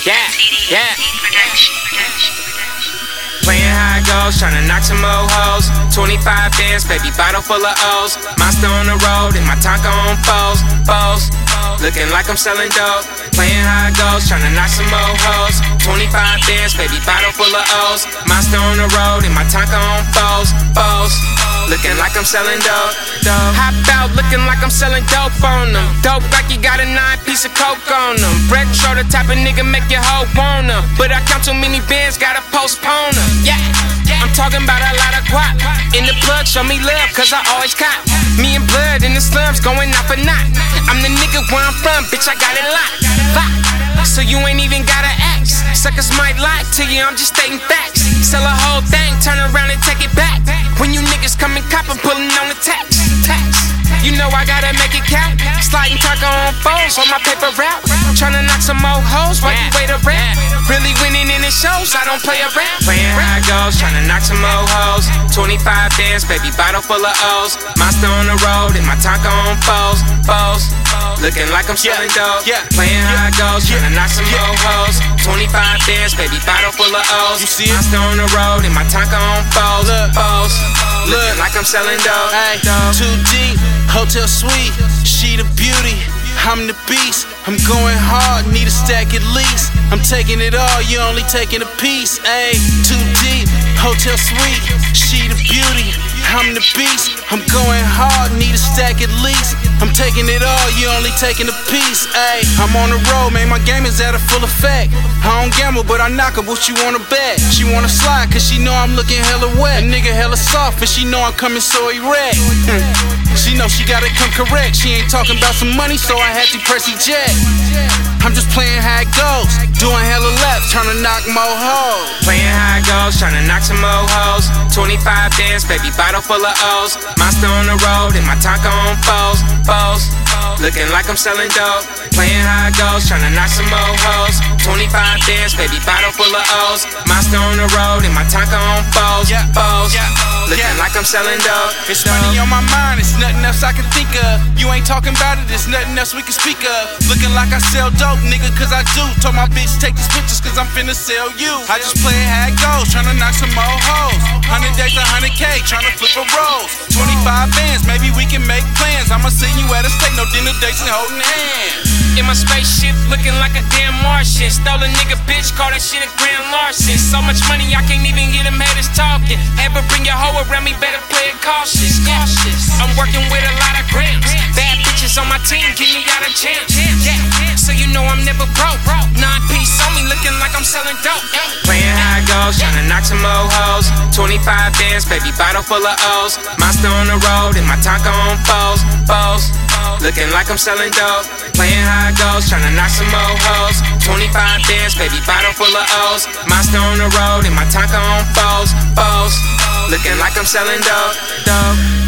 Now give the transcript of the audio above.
Yeah, yeah. Playing high goals, to knock some more hoes. 25 bands, baby, bottle full of O's. Monster on the road, and my Tonka on foes, foes. Looking like I'm selling dope. Playing high goals, to knock some more hoes. 25 bands, baby, bottle full of O's. Monster on the road, and my Tonka on foes, foes. Looking like I'm selling dope, dope. Hop out, looking like I'm selling dope on them. Dope like you got a nine piece of coke on them. Retro, the type of nigga make your hoe want 'em. But I count too many bands, gotta postpone them. Yeah, I'm talking about a lot of guap. In the plug, show me love, cause I always cop. Me and blood in the slums, going out for knot. I'm the nigga where I'm from, bitch, I got it locked. Lock. So you ain't even gotta ask. Suckers might lie to you, I'm just stating facts. Sell a whole thing, turn around and take it back. When gotta make it count. Sliding taco on foes, hold my paper route. Tryna knock some more hoes while you wait around. Really winning in the shows, I don't play around. Playing high goals, tryna knock some more hoes. 25 bands, baby, bottle full of O's. Monster on the road, and my taco on foes, foes. Looking like I'm selling dope. yeah, Playing high goals, tryna knock some more hoes. 25 bands, baby, bottle full of O's. You see it? Monster on the road, and my taco on foes. Look. Like I'm selling dope. Too deep, hotel suite, she the beauty. I'm the beast. I'm going hard, need a stack at least. I'm taking it all, you only taking a piece. Ayy, too deep, hotel suite, she the beauty. I'm the beast. I'm going hard, need a stack at least. I'm taking it all, you only taking a piece. Ayy, I'm on the road, man, my game is at a full effect. I don't gamble, but I knock her, what you wanna bet? She wanna slide, cause she know I'm looking hella wet. A nigga hella soft, and she know I'm coming so erect. She know she gotta come correct. She ain't talking about some money, so I had to press eject. I'm just playing how it goes. Doing hella left, trying to knock more hoes. Playing goals, tryna knock some more hoes. 25 bands, baby, bottle full of O's. Monster on the road, and my taco on foes. Looking like I'm selling dope. Playing high goals, tryna knock some more hoes. 25 bands, baby, bottle full of O's. Monster on the road, and my taco on foes, Yeah, foes. Looking like I'm selling dope. It's money on my mind, it's nothing else I can think of. You ain't talking about it, it's nothing else we can speak of. Looking like I sell dope, nigga, cause I do. Told my bitch take these pictures, cause I'm finna sell you. I just play it how it goes, tryna knock some more hoes. 100 days, 100K, tryna flip a rose. 25 bands, maybe we can steak, dates and holding hands. In my spaceship, looking like a damn Martian. Stole a nigga bitch, call that shit a grand larceny. So much money, I can't even get them haters talking. Ever bring your hoe around me, better play it cautious. Cautious. I'm working with a lot of grams. Bad bitches on my team, give me out a chance. Yeah, so you know I'm never broke. Nine piece on me, looking like I'm selling dope. Playing high goals, to knock some more hoes. 25 bands, baby, bottle full of O's. Monster on the road, and my taco on foes, foes. Looking like I'm selling dope. Playing high goals, tryna knock some more hoes. 25 bands, baby, bottle full of O's. Monster on the road, and my taco on foes, foes. Looking like I'm selling dope, dope.